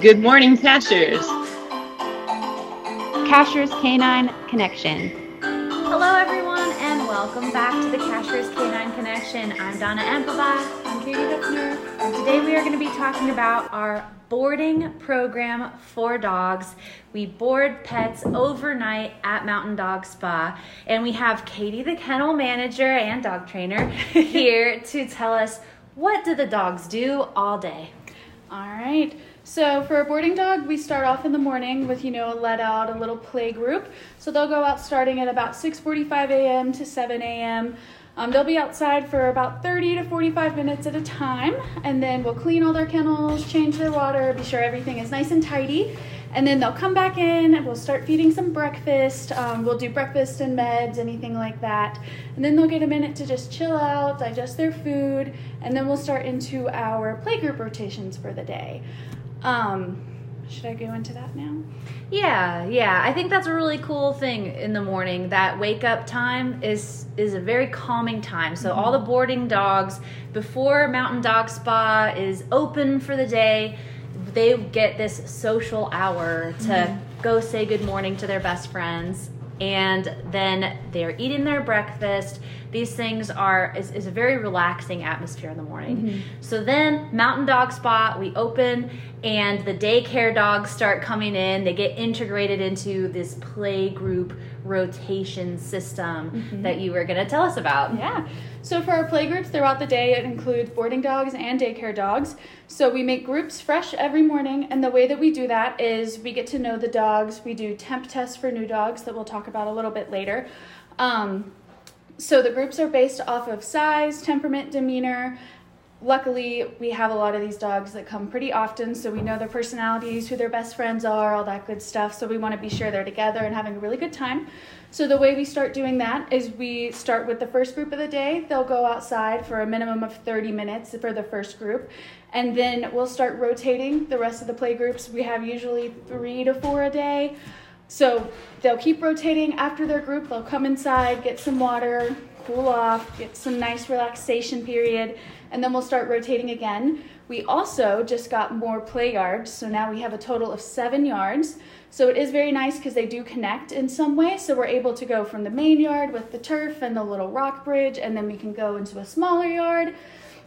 Good morning, Cashers. Cashers Canine Connection. Hello, everyone, and welcome back to the Cashers Canine Connection. I'm Donna Empava. I'm Katie Hüpfner. And today we are going to be talking about our boarding program for dogs. We board pets overnight at Mountain Dog Spa, and we have Katie, the kennel manager and dog trainer, here to tell us what do the dogs do all day. All right. So for a boarding dog, we start off in the morning with you know a let out, a little play group. So they'll go out starting at about 6:45 a.m. to 7 a.m. Um, they'll be outside for about 30 to 45 minutes at a time, and then we'll clean all their kennels, change their water, be sure everything is nice and tidy. And then they'll come back in and we'll start feeding some breakfast. Um, we'll do breakfast and meds, anything like that. And then they'll get a minute to just chill out, digest their food, and then we'll start into our playgroup rotations for the day. Um, should I go into that now? Yeah, yeah. I think that's a really cool thing in the morning. That wake up time is is a very calming time. So all the boarding dogs before Mountain Dog Spa is open for the day, they get this social hour to go say good morning to their best friends and then they're eating their breakfast. These things are is, is a very relaxing atmosphere in the morning. Mm-hmm. So then Mountain Dog Spa we open and the daycare dogs start coming in. They get integrated into this play group rotation system that you were going to tell us about Yeah. So for our play groups throughout the day, it includes boarding dogs and daycare dogs. So we make groups fresh every morning, and the way that we do that is we get to know the dogs. We do temp tests for new dogs that we'll talk about a little bit later. Um, so the groups are based off of size, temperament, demeanor. Luckily, we have a lot of these dogs that come pretty often, so we know their personalities, who their best friends are, all that good stuff. So we want to be sure they're together and having a really good time. So the way we start doing that is we start with the first group of the day. They'll go outside for a minimum of 30 minutes for the first group. And then we'll start rotating the rest of the play groups. We have usually three to four a day. So they'll keep rotating after their group. They'll come inside, get some water, cool off, get some nice relaxation period, and then we'll start rotating again. We also just got more play yards, so now we have a total of seven yards. So it is very nice because they do connect in some way. So we're able to go from the main yard with the turf and the little rock bridge, and then we can go into a smaller yard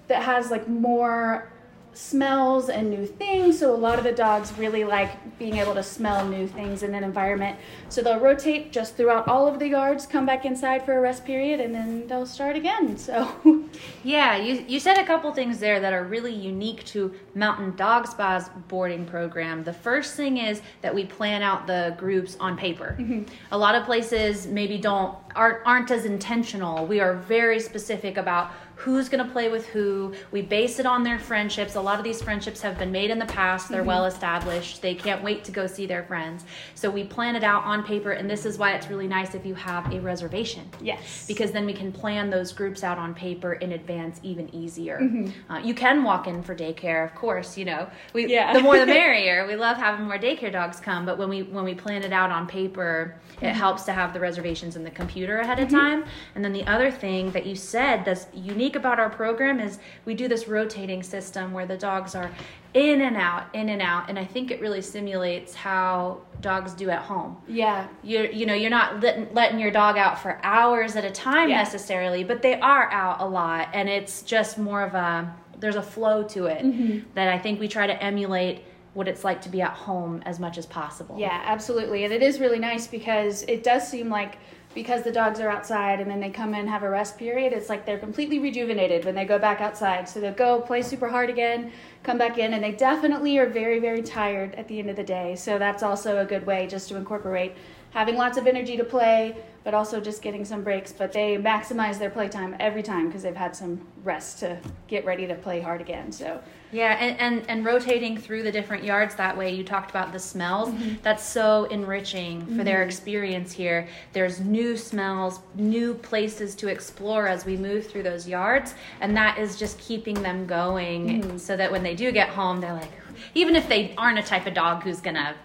that has like more smells and new things. So a lot of the dogs really like being able to smell new things in an environment. So they'll rotate just throughout all of the yards, come back inside for a rest period, and then they'll start again. So Yeah, you, you said a couple things there that are really unique to Mountain Dog Spa's boarding program. The first thing is that we plan out the groups on paper. Mm-hmm. A lot of places maybe don't aren't, aren't as intentional. We are very specific about who's going to play with who. We base it on their friendships. A lot of these friendships have been made in the past. They're well established. They can't wait to go see their friends. So we plan it out on paper and this is why it's really nice if you have a reservation yes, because then we can plan those groups out on paper in advance even easier. Mm-hmm. Uh, you can walk in for daycare, of course. You know, we Yeah. the more the merrier. We love having more daycare dogs come, but when we when we plan it out on paper, Mm-hmm. it helps to have the reservations in the computer ahead of time. And then the other thing that you said that's unique about our program is we do this rotating system where the dogs are in and out, in and out, and I think it really simulates how dogs do at home yeah, you're you know you're not letting, letting your dog out for hours at a time Yeah. necessarily but they are out a lot and it's just more of a there's a flow to it Mm-hmm. that i think we try to emulate what it's like to be at home as much as possible Yeah, absolutely. And it is really nice because it does seem like because the dogs are outside and then they come in have a rest period, it's like they're completely rejuvenated when they go back outside. So they'll go play super hard again, come back in, and they definitely are very, very tired at the end of the day. So that's also a good way just to incorporate having lots of energy to play, but also just getting some breaks. But they maximize their playtime every time because they've had some rest to get ready to play hard again. So Yeah, and, and, and rotating through the different yards that way, you talked about the smells. Mm-hmm. That's so enriching for their mm-hmm. experience here. There's new smells, new places to explore as we move through those yards, and that is just keeping them going mm-hmm. so that when they do get home, they're like, even if they aren't a type of dog who's gonna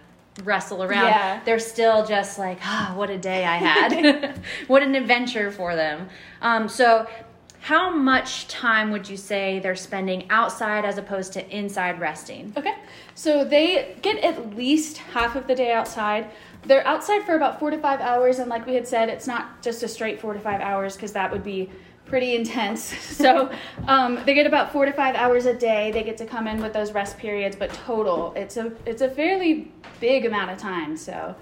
wrestle around, Yeah. they're still just like, ah, what a day I had. what an adventure for them. Um, so how much time would you say they're spending outside as opposed to inside resting? Okay, so they get at least half of the day outside. They're outside for about four to five hours, and like we had said, it's not just a straight four to five hours because that would be pretty intense. So um, they get about four to five hours a day. They get to come in with those rest periods, but total, it's a it's a fairly big amount of time. So,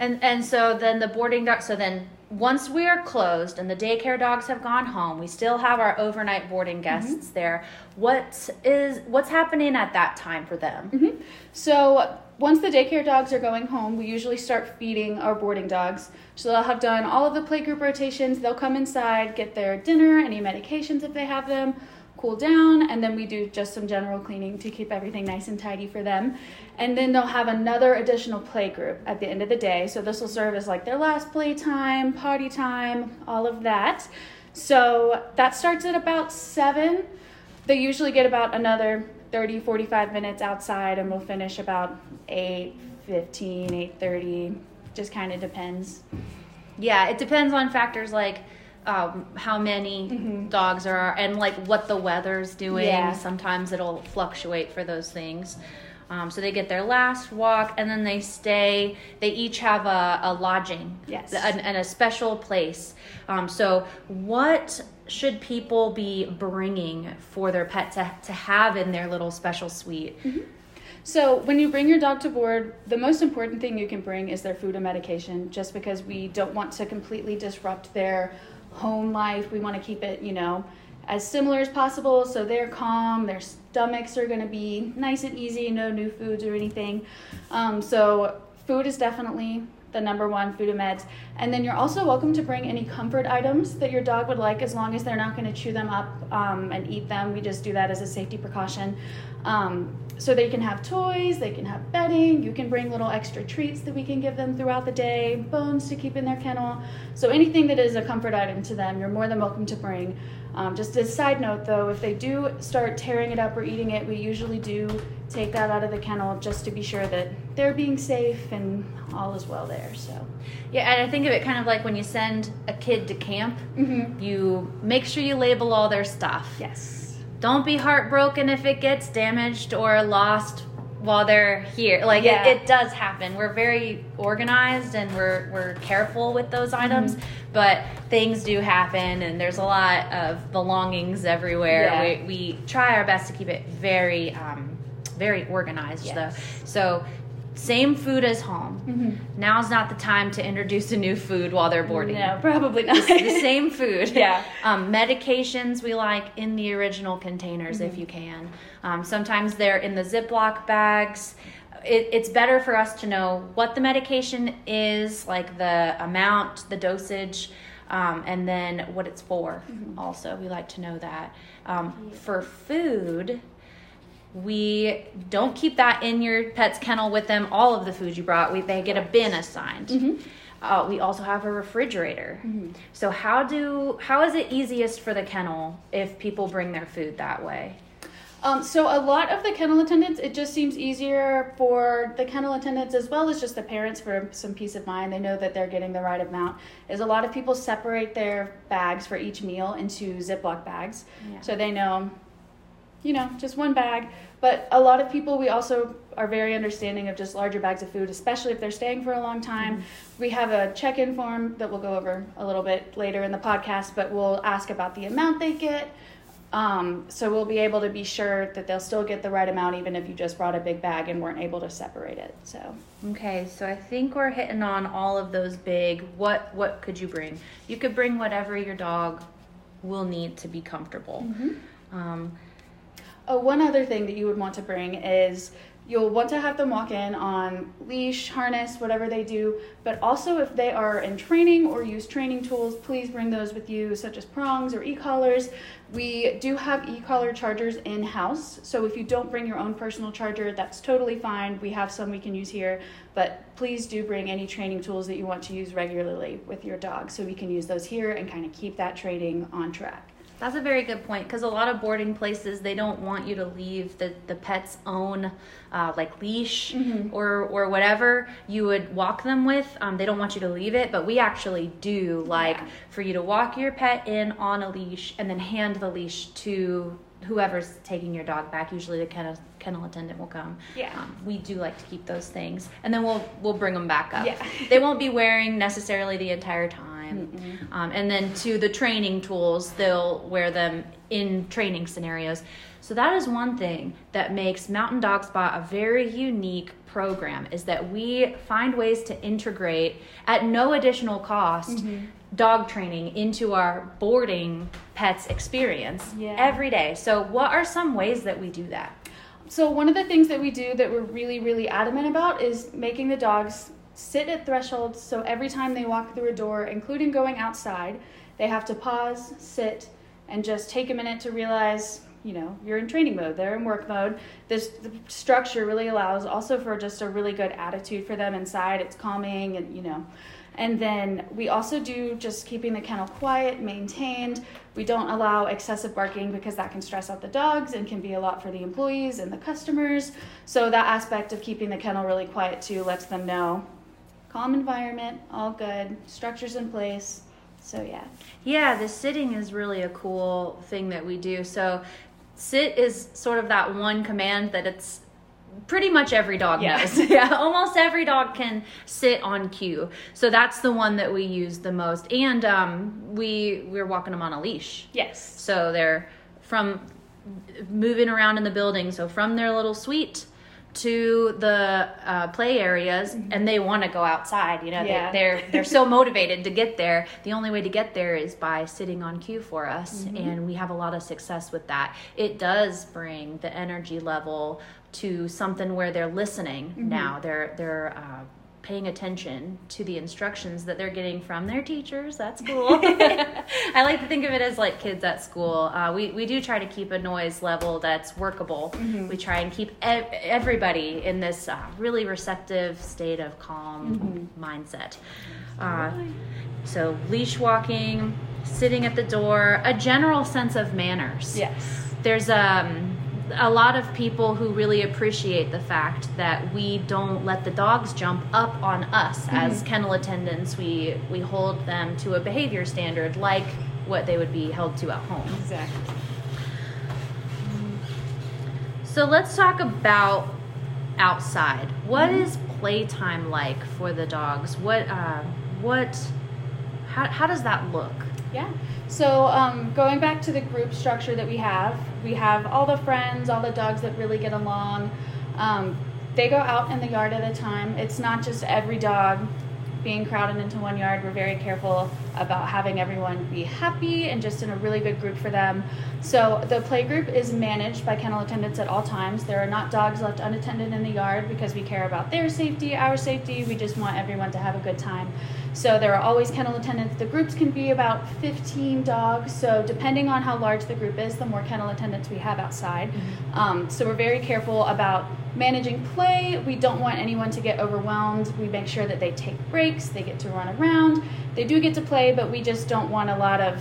and and so then the boarding dog. So then once we are closed and the daycare dogs have gone home, we still have our overnight boarding guests mm-hmm. there. What is what's happening at that time for them? Mm-hmm. So once the daycare dogs are going home, we usually start feeding our boarding dogs. So they'll have done all of the playgroup rotations. They'll come inside, get their dinner, any medications if they have them cool down, and then we do just some general cleaning to keep everything nice and tidy for them. And then they'll have another additional play group at the end of the day. So this will serve as like their last play time, party time, all of that. So that starts at about 7. They usually get about another 30 45 minutes outside and we'll finish about 8 15 8 30 just kind of depends yeah it depends on factors like um, how many mm-hmm. dogs are and like what the weather's doing. Yeah. Sometimes it'll fluctuate for those things. Um, so they get their last walk and then they stay. They each have a, a lodging, yes, and, and a special place. Um, so what should people be bringing for their pet to, to have in their little special suite? Mm-hmm. So, when you bring your dog to board, the most important thing you can bring is their food and medication, just because we don't want to completely disrupt their home life. We want to keep it, you know, as similar as possible so they're calm, their stomachs are going to be nice and easy, no new foods or anything. Um, so, food is definitely the number one food and meds. And then you're also welcome to bring any comfort items that your dog would like as long as they're not going to chew them up um, and eat them. We just do that as a safety precaution. Um, so they can have toys, they can have bedding, you can bring little extra treats that we can give them throughout the day, bones to keep in their kennel. So anything that is a comfort item to them, you're more than welcome to bring. Um, just as a side note though, if they do start tearing it up or eating it, we usually do take that out of the kennel just to be sure that they're being safe and all is well there. So, yeah, and I think of it kind of like when you send a kid to camp, mm-hmm. you make sure you label all their stuff. Yes don't be heartbroken if it gets damaged or lost while they're here. Like yeah. it, it, does happen. We're very organized and we're we're careful with those items, mm-hmm. but things do happen and there's a lot of belongings everywhere. Yeah. We, we try our best to keep it very um, very organized yes. though. So same food as home. Mm-hmm. Now's not the time to introduce a new food while they're boarding. No, probably not. the, same food. Yeah. Um, medications we like in the original containers mm-hmm. if you can. Um, sometimes they're in the Ziploc bags. It, it's better for us to know what the medication is, like the amount, the dosage. Um, and then what it's for. Mm-hmm. Also, we like to know that. Um, for food, we don't keep that in your pet's kennel with them. All of the food you brought, we, they get a bin assigned. Mm-hmm. Uh, we also have a refrigerator. Mm-hmm. So how do how is it easiest for the kennel if people bring their food that way? Um, so a lot of the kennel attendants, it just seems easier for the kennel attendants as well as just the parents for some peace of mind. They know that they're getting the right amount. Is a lot of people separate their bags for each meal into Ziploc bags, yeah. so they know you know, just one bag. But a lot of people, we also are very understanding of just larger bags of food, especially if they're staying for a long time. Mm-hmm. We have a check in form that we'll go over a little bit later in the podcast, but we'll ask about the amount they get. Um, so we'll be able to be sure that they'll still get the right amount, even if you just brought a big bag and weren't able to separate it. So okay, so I think we're hitting on all of those big. What what could you bring? You could bring whatever your dog will need to be comfortable. Mm-hmm. Um, Oh, one other thing that you would want to bring is you'll want to have them walk in on leash, harness, whatever they do. But also, if they are in training or use training tools, please bring those with you, such as prongs or e collars. We do have e collar chargers in house. So if you don't bring your own personal charger, that's totally fine. We have some we can use here. But please do bring any training tools that you want to use regularly with your dog so we can use those here and kind of keep that training on track. That's a very good point because a lot of boarding places they don't want you to leave the, the pet's own uh, like leash Mhm. or or whatever you would walk them with. Um, they don't want you to leave it, but we actually do like Yeah. for you to walk your pet in on a leash and then hand the leash to whoever's taking your dog back. Usually the kennel kennel attendant will come. Yeah. Um, we do like to keep those things, and then we'll we'll bring them back up. Yeah. they won't be wearing necessarily the entire time. Mm-mm. Um, and then to the training tools, they'll wear them in training scenarios. So that is one thing that makes Mountain Dog Spa a very unique program is that we find ways to integrate at no additional cost Mm-hmm. dog training into our boarding pets experience Yeah. every day. So what are some ways that we do that? So one of the things that we do that we're really, really adamant about is making the dogs sit at thresholds. So every time they walk through a door, including going outside, they have to pause, sit, and just take a minute to realize, you know, you're in training mode. They're in work mode. This structure really allows also for just a really good attitude for them inside. It's calming, and you know. And then we also do just keeping the kennel quiet, maintained. We don't allow excessive barking because that can stress out the dogs and can be a lot for the employees and the customers. So that aspect of keeping the kennel really quiet too lets them know calm environment, all good, structures in place. So yeah. Yeah, the sitting is really a cool thing that we do. So, sit is sort of that one command that it's pretty much every dog Yeah. knows. yeah, almost every dog can sit on cue. So that's the one that we use the most. And um, we we're walking them on a leash. Yes. So they're from moving around in the building. So from their little suite to the uh, play areas, and they want to go outside. You know, Yeah. they, they're they're so motivated to get there. The only way to get there is by sitting on cue for us, and we have a lot of success with that. It does bring the energy level to something where they're listening now. They're they're uh, paying attention to the instructions that they're getting from their teachers. That's cool. I like to think of it as like kids at school. Uh, we, we do try to keep a noise level that's workable. We try and keep ev- everybody in this uh, really receptive state of calm mindset. Uh, so, leash walking, sitting at the door, a general sense of manners Yes. there's um, a lot of people who really appreciate the fact that we don't let the dogs jump up on us as kennel attendants. We we hold them to a behavior standard like what they would be held to at home. Exactly. So let's talk about outside. What is playtime like for the dogs? What uh, what how, how does that look? Yeah. So um, going back to the group structure that we have, we have all the friends, all the dogs that really get along. Um, they go out in the yard at a time. It's not just every dog being crowded into one yard. We're very careful about having everyone be happy and just in a really good group for them. So the play group is managed by kennel attendants at all times. There are not dogs left unattended in the yard because we care about their safety, our safety. We just want everyone to have a good time. So there are always kennel attendants. The groups can be about 15 dogs. So depending on how large the group is, the more kennel attendants we have outside. Um, so we're very careful about managing play. We don't want anyone to get overwhelmed. We make sure that they take breaks, they get to run around. They do get to play, but we just don't want a lot of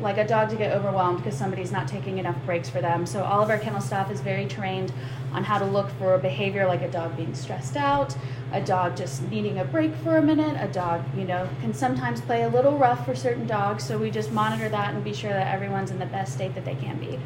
like a dog to get overwhelmed because somebody's not taking enough breaks for them. So all of our kennel staff is very trained on how to look for behavior like a dog being stressed out, a dog just needing a break for a minute, a dog, you know, can sometimes play a little rough for certain dogs. So we just monitor that and be sure that everyone's in the best state that they can be.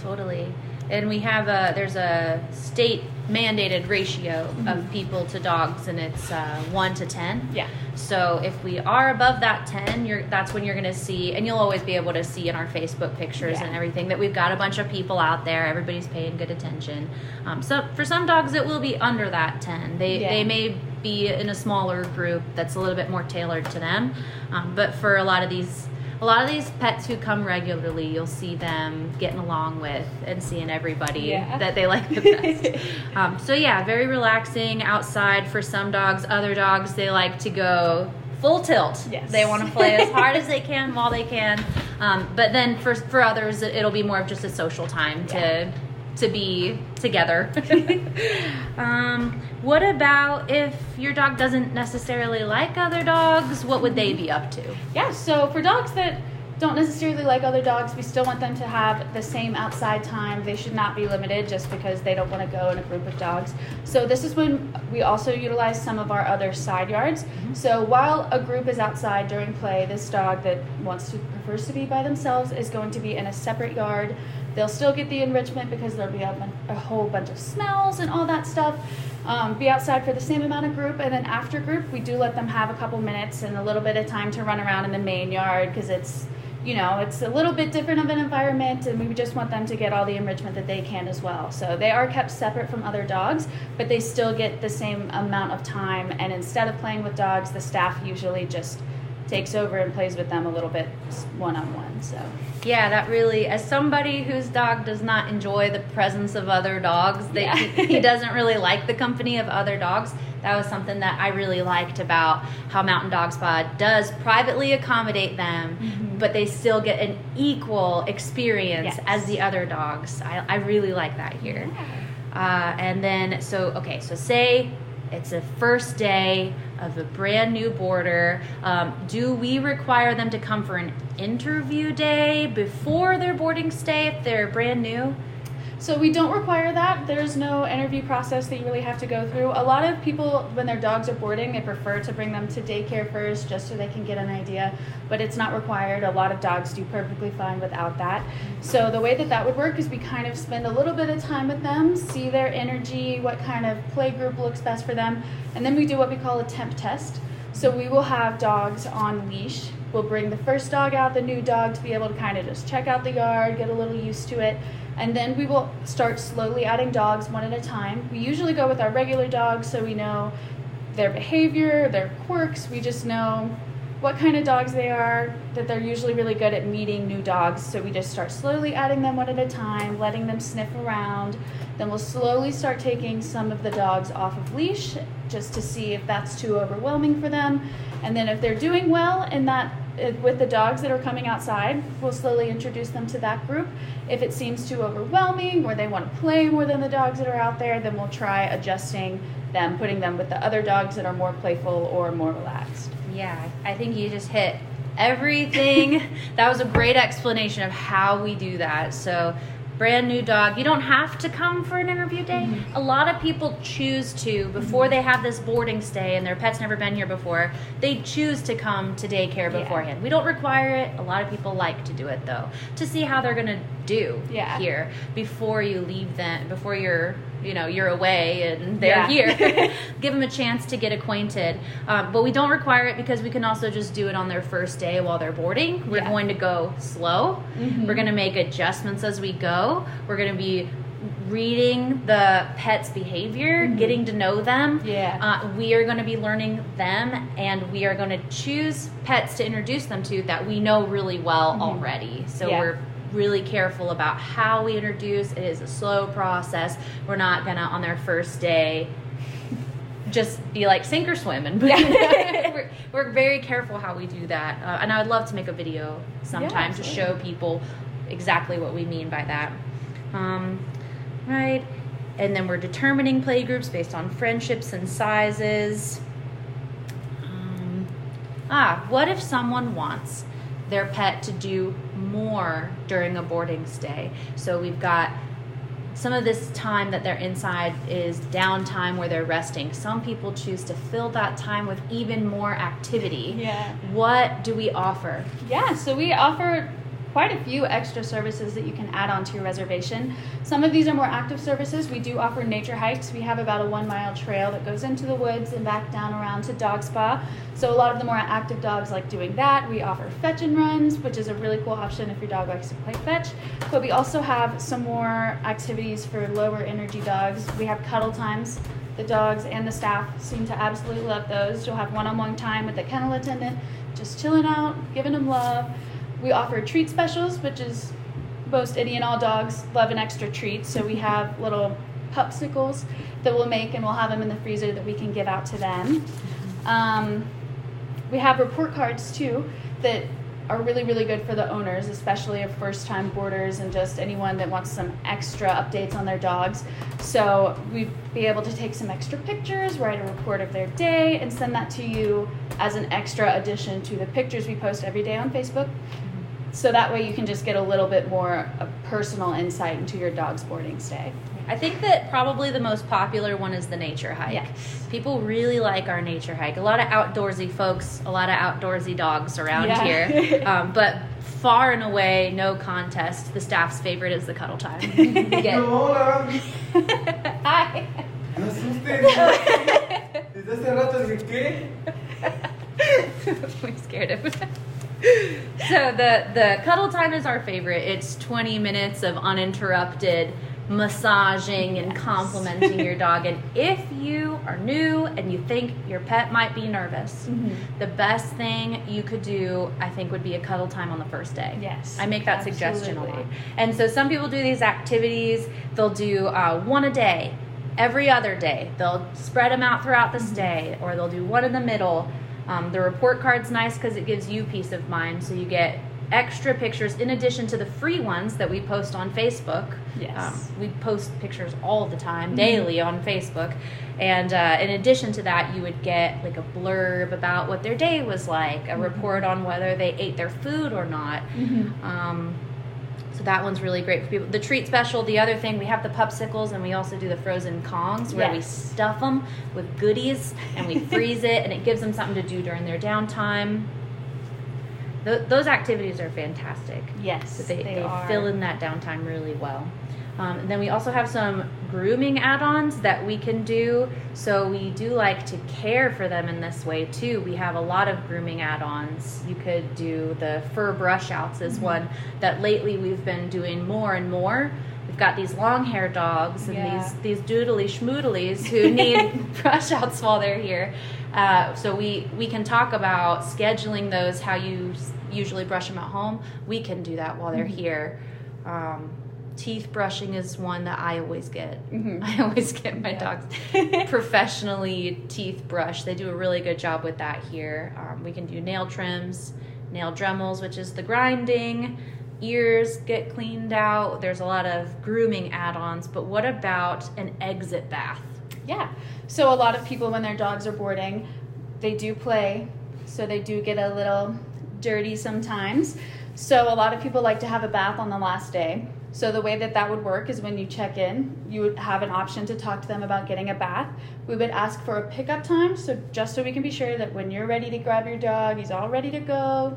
Totally. And we have a there's a state mandated ratio of people to dogs, and it's uh, one to ten. Yeah. So if we are above that ten, you're that's when you're going to see, and you'll always be able to see in our Facebook pictures Yeah. and everything that we've got a bunch of people out there. Everybody's paying good attention. Um, so for some dogs, it will be under that ten. They Yeah. they may be in a smaller group that's a little bit more tailored to them, um, but for a lot of these a lot of these pets who come regularly, you'll see them getting along with and seeing everybody Yeah. that they like the best. um, so yeah, very relaxing outside for some dogs. Other dogs they like to go full tilt. Yes. They want to play as hard as they can while they can. Um, but then for for others, it- it'll be more of just a social time. Yeah. To be together. um, what about if your dog doesn't necessarily like other dogs? What would they be up to? Yeah, so for dogs that don't necessarily like other dogs, we still want them to have the same outside time. They should not be limited just because they don't want to go in a group of dogs. So this is when we also utilize some of our other side yards. Mm-hmm. So while a group is outside during play, this dog that wants to prefers to be by themselves is going to be in a separate yard. They'll still get the enrichment because there'll be a, a whole bunch of smells and all that stuff. Um, be outside for the same amount of group, and then after group, we do let them have a couple minutes and a little bit of time to run around in the main yard because it's you know, it's a little bit different of an environment, and we just want them to get all the enrichment that they can as well. So they are kept separate from other dogs, but they still get the same amount of time. And instead of playing with dogs, the staff usually just takes over and plays with them a little bit one on one. So yeah, that really, as somebody whose dog does not enjoy the presence of other dogs, that yeah. he, he, doesn't really like the company of other dogs. That was something that I really liked about how Mountain Dog Spa does privately accommodate them, mm-hmm. but they still get an equal experience yes. as the other dogs. I, I really like that here. Yeah. Uh, and then, so, okay, so say it's a first day of a brand new border. Um, do we require them to come for an interview day before their boarding stay if they're brand new? So we don't require that. There's no interview process that you really have to go through. A lot of people, when their dogs are boarding, they prefer to bring them to daycare first just so they can get an idea, but it's not required. A lot of dogs do perfectly fine without that. So the way that that would work is we kind of spend a little bit of time with them, see their energy, what kind of play group looks best for them, and then we do what we call a temp test. So we will have dogs on leash. We'll bring the first dog out, the new dog, to be able to kind of just check out the yard, get a little used to it and then we will start slowly adding dogs one at a time. We usually go with our regular dogs so we know their behavior, their quirks. We just know what kind of dogs they are, that they're usually really good at meeting new dogs. So we just start slowly adding them one at a time, letting them sniff around. Then we'll slowly start taking some of the dogs off of leash just to see if that's too overwhelming for them. And then if they're doing well in that uh, with the dogs that are coming outside, we'll slowly introduce them to that group. If it seems too overwhelming or they want to play more than the dogs that are out there, then we'll try adjusting them, putting them with the other dogs that are more playful or more relaxed. Yeah, I think you just hit everything. that was a great explanation of how we do that. So brand new dog. You don't have to come for an interview day. Mm-hmm. A lot of people choose to before mm-hmm. they have this boarding stay and their pet's never been here before. They choose to come to daycare beforehand. Yeah. We don't require it. A lot of people like to do it though to see how they're going to do yeah. here before you leave them before you're you know you're away and they're yeah. here give them a chance to get acquainted um, but we don't require it because we can also just do it on their first day while they're boarding we're yeah. going to go slow mm-hmm. we're going to make adjustments as we go we're going to be reading the pet's behavior, mm-hmm. getting to know them. Yeah. Uh, we are going to be learning them, and we are going to choose pets to introduce them to that we know really well mm-hmm. already. So yeah. we're really careful about how we introduce. It is a slow process. We're not gonna on their first day just be like sink or swim and we're, we're, very careful how we do that. Uh, and i would love to make a video sometime yeah, to show people exactly what we mean by that. Um, right. And then we're determining play groups based on friendships and sizes. Um, ah what if someone wants their pet to do more during a boarding stay. So we've got some of this time that they're inside is downtime where they're resting. Some people choose to fill that time with even more activity. Yeah. What do we offer? Yeah, so we offer quite a few extra services that you can add on to your reservation. Some of these are more active services. We do offer nature hikes. We have about a one mile trail that goes into the woods and back down around to Dog Spa. So a lot of the more active dogs like doing that. We offer fetch and runs, which is a really cool option if your dog likes to play fetch. But we also have some more activities for lower energy dogs. We have cuddle times. The dogs and the staff seem to absolutely love those. You'll have one on one time with the kennel attendant, just chilling out, giving them love. We offer treat specials, which is most any and all dogs love an extra treat. So we have little popsicles that we'll make and we'll have them in the freezer that we can give out to them. Um, we have report cards too that are really, really good for the owners, especially of first time boarders and just anyone that wants some extra updates on their dogs. So we'd be able to take some extra pictures, write a report of their day, and send that to you as an extra addition to the pictures we post every day on Facebook So that way you can just get a little bit more uh, personal insight into your dog's boarding stay. I think that probably the most popular one is the nature hike. Yes. People really like our nature hike. A lot of outdoorsy folks, a lot of outdoorsy dogs around Yeah. here. Um, but far and away, no contest, the staff's favorite is the cuddle time. You get- Hola, Hi. no asustes. Desde hace rato dije, ¿qué? we scared him. So the the cuddle time is our favorite. It's 20 minutes of uninterrupted massaging and complimenting your dog. And if you are new and you think your pet might be nervous, the best thing you could do, I think, would be a cuddle time on the first day. Yes, I make that suggestion a lot. And so some people do these activities. They'll do uh, one a day, every other day. They'll spread them out throughout the day, or they'll do one in the middle. Um, the report card's nice because it gives you peace of mind. So you get extra pictures in addition to the free ones that we post on Facebook. Yes. Um, we post pictures all the time, daily on Facebook. And uh, in addition to that, you would get like a blurb about what their day was like, a report on whether they ate their food or not. Um, so that one's really great for people. The treat special, the other thing, we have the popsicles and we also do the frozen kongs where we stuff them with goodies and we freeze it and it gives them something to do during their downtime. Th- those activities are fantastic. Yes, So they, they they, fill in that downtime really well. Um, and then we also have some grooming add-ons that we can do. So we do like to care for them in this way too. We have a lot of grooming add-ons. You could do the fur brush outs is Mm-hmm. one that lately we've been doing more and more. We've got these long hair dogs and Yeah. these these doodly schmoodlies who need brush outs while they're here. Uh, so we we can talk about scheduling those how you s- usually brush them at home. We can do that while they're Mm-hmm. here. Um, teeth brushing is one that I always get. Mhm. I always get my Yeah. dogs professionally teeth brushed. They do a really good job with that here. Um, we can do nail trims, nail dremels, which is the grinding. Ears get cleaned out. There's a lot of grooming add-ons. But what about an exit bath? Yeah. So a lot of people, when their dogs are boarding, they do play. So they do get a little dirty sometimes. So a lot of people like to have a bath on the last day. So the way that that would work is when you check in, you would have an option to talk to them about getting a bath. We would ask for a pickup time, so just so we can be sure that when you're ready to grab your dog, he's all ready to go,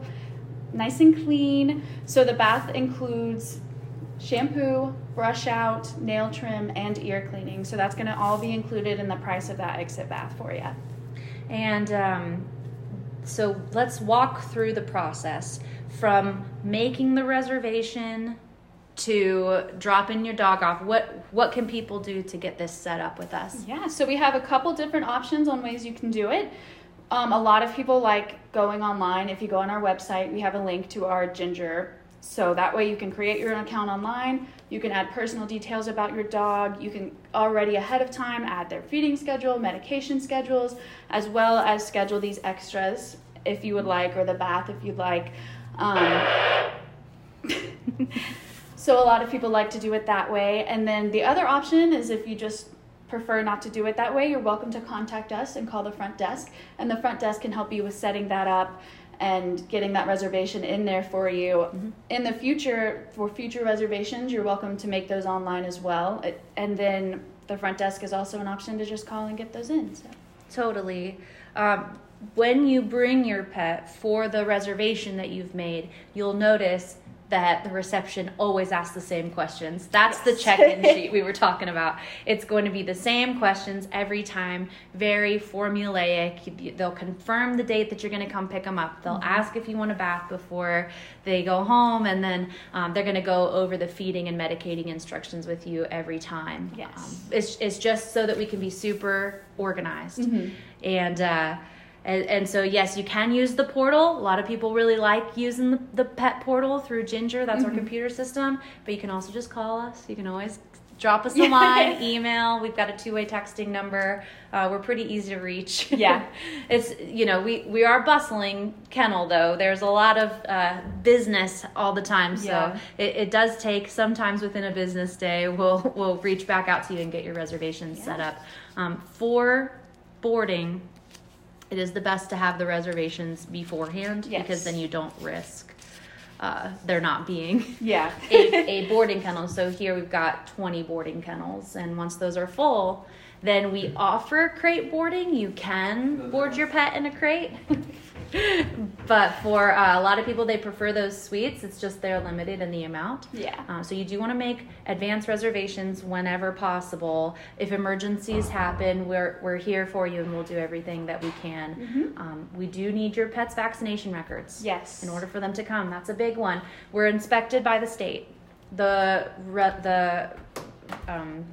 nice and clean. So the bath includes shampoo, brush out, nail trim, and ear cleaning. So that's going to all be included in the price of that exit bath for you. And um, so let's walk through the process from making the reservation to dropping your dog off. What what can people do to get this set up with us? Yeah, so we have a couple different options on ways you can do it. Um, a lot of people like going online. If you go on our website, we have a link to our Gingr. So that way you can create your own account online. You can add personal details about your dog. You can already ahead of time add their feeding schedule, medication schedules, as well as schedule these extras if you would like, or the bath if you'd like. Um, so a lot of people like to do it that way. And then the other option is if you just prefer not to do it that way, you're welcome to contact us and call the front desk. And the front desk can help you with setting that up and getting that reservation in there for you. In the future, for future reservations, you're welcome to make those online as well. And then the front desk is also an option to just call and get those in. So. Totally. Um, when you bring your pet for the reservation that you've made, you'll notice that the reception always asks the same questions. That's the check-in sheet we were talking about. It's going to be the same questions every time, very formulaic. They'll confirm the date that you're going to come pick them up. They'll Mm-hmm. ask if you want a bath before they go home, and then um, they're going to go over the feeding and medicating instructions with you every time. Yes. Um, it's, it's just so that we can be super organized and uh and, and so yes you can use the portal. A lot of people really like using the, the pet portal through Gingr. That's our computer system. But you can also just call us. You can always drop us a line email. We've got a two-way texting number. Uh, we're pretty easy to reach. Yeah. it's you know we we are bustling kennel though. There's a lot of uh, business all the time. So Yeah. it, it does take sometimes within a business day we'll we'll reach back out to you and get your reservations set up. Um, for boarding it is the best to have the reservations beforehand Yes. because then you don't risk uh, they're not being Yeah. a, a boarding kennel. So here we've got 20 boarding kennels, and once those are full, then we offer crate boarding. You can board your pet in a crate. but for uh, a lot of people, they prefer those suites. It's just they're limited in the amount. Yeah. Uh, so you do want to make advance reservations whenever possible. If emergencies happen, we're, we're here for you and we'll do everything that we can. Um, we do need your pet's vaccination records Yes. in order for them to come. That's a big one. We're inspected by the state. The re- the um,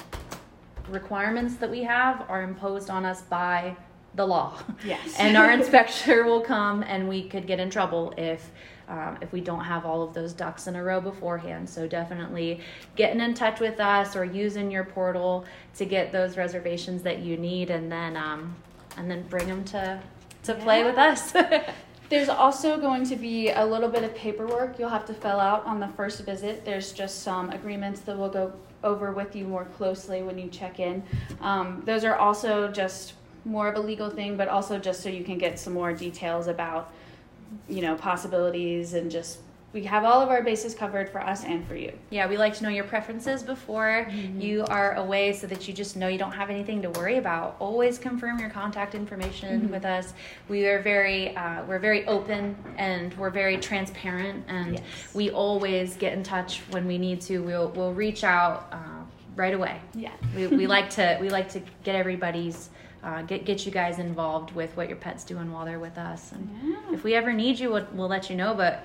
requirements that we have are imposed on us by the law. Yes. and our inspector will come, and we could get in trouble if. Um, if we don't have all of those ducks in a row beforehand. So definitely getting in touch with us or using your portal to get those reservations that you need, and then um, and then bring them to to play with us. There's also going to be a little bit of paperwork you'll have to fill out on the first visit. There's just some agreements that we'll go over with you more closely when you check in. Um, those are also just more of a legal thing, but also just so you can get some more details about, you know, possibilities and just we have all of our bases covered for us and for you. Yeah, we like to know your preferences before you are away so that you just know you don't have anything to worry about. Always confirm your contact information with us. We are very uh, we're very open and we're very transparent and Yes. we always get in touch when we need to. We'll we'll reach out uh, right away. Yeah. We, we like to we like to get everybody's uh, get get you guys involved with what your pet's doing while they're with us. And Yeah. if we ever need you, we'll, we'll let you know. But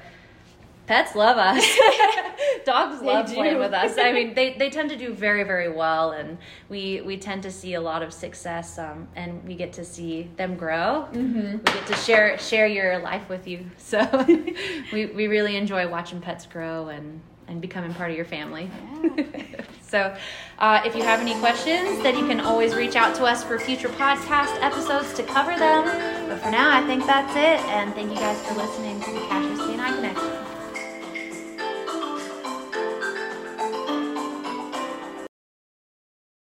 pets love us. Dogs love do. playing with us. I mean, they, they tend to do very very well, and we we tend to see a lot of success. Um, and we get to see them grow. Mm-hmm. We get to share share your life with you. So we we really enjoy watching pets grow and and becoming part of your family. So, uh, if you have any questions, then you can always reach out to us for future podcast episodes to cover them. But for now, I think that's it. And thank you guys for listening to the Connection.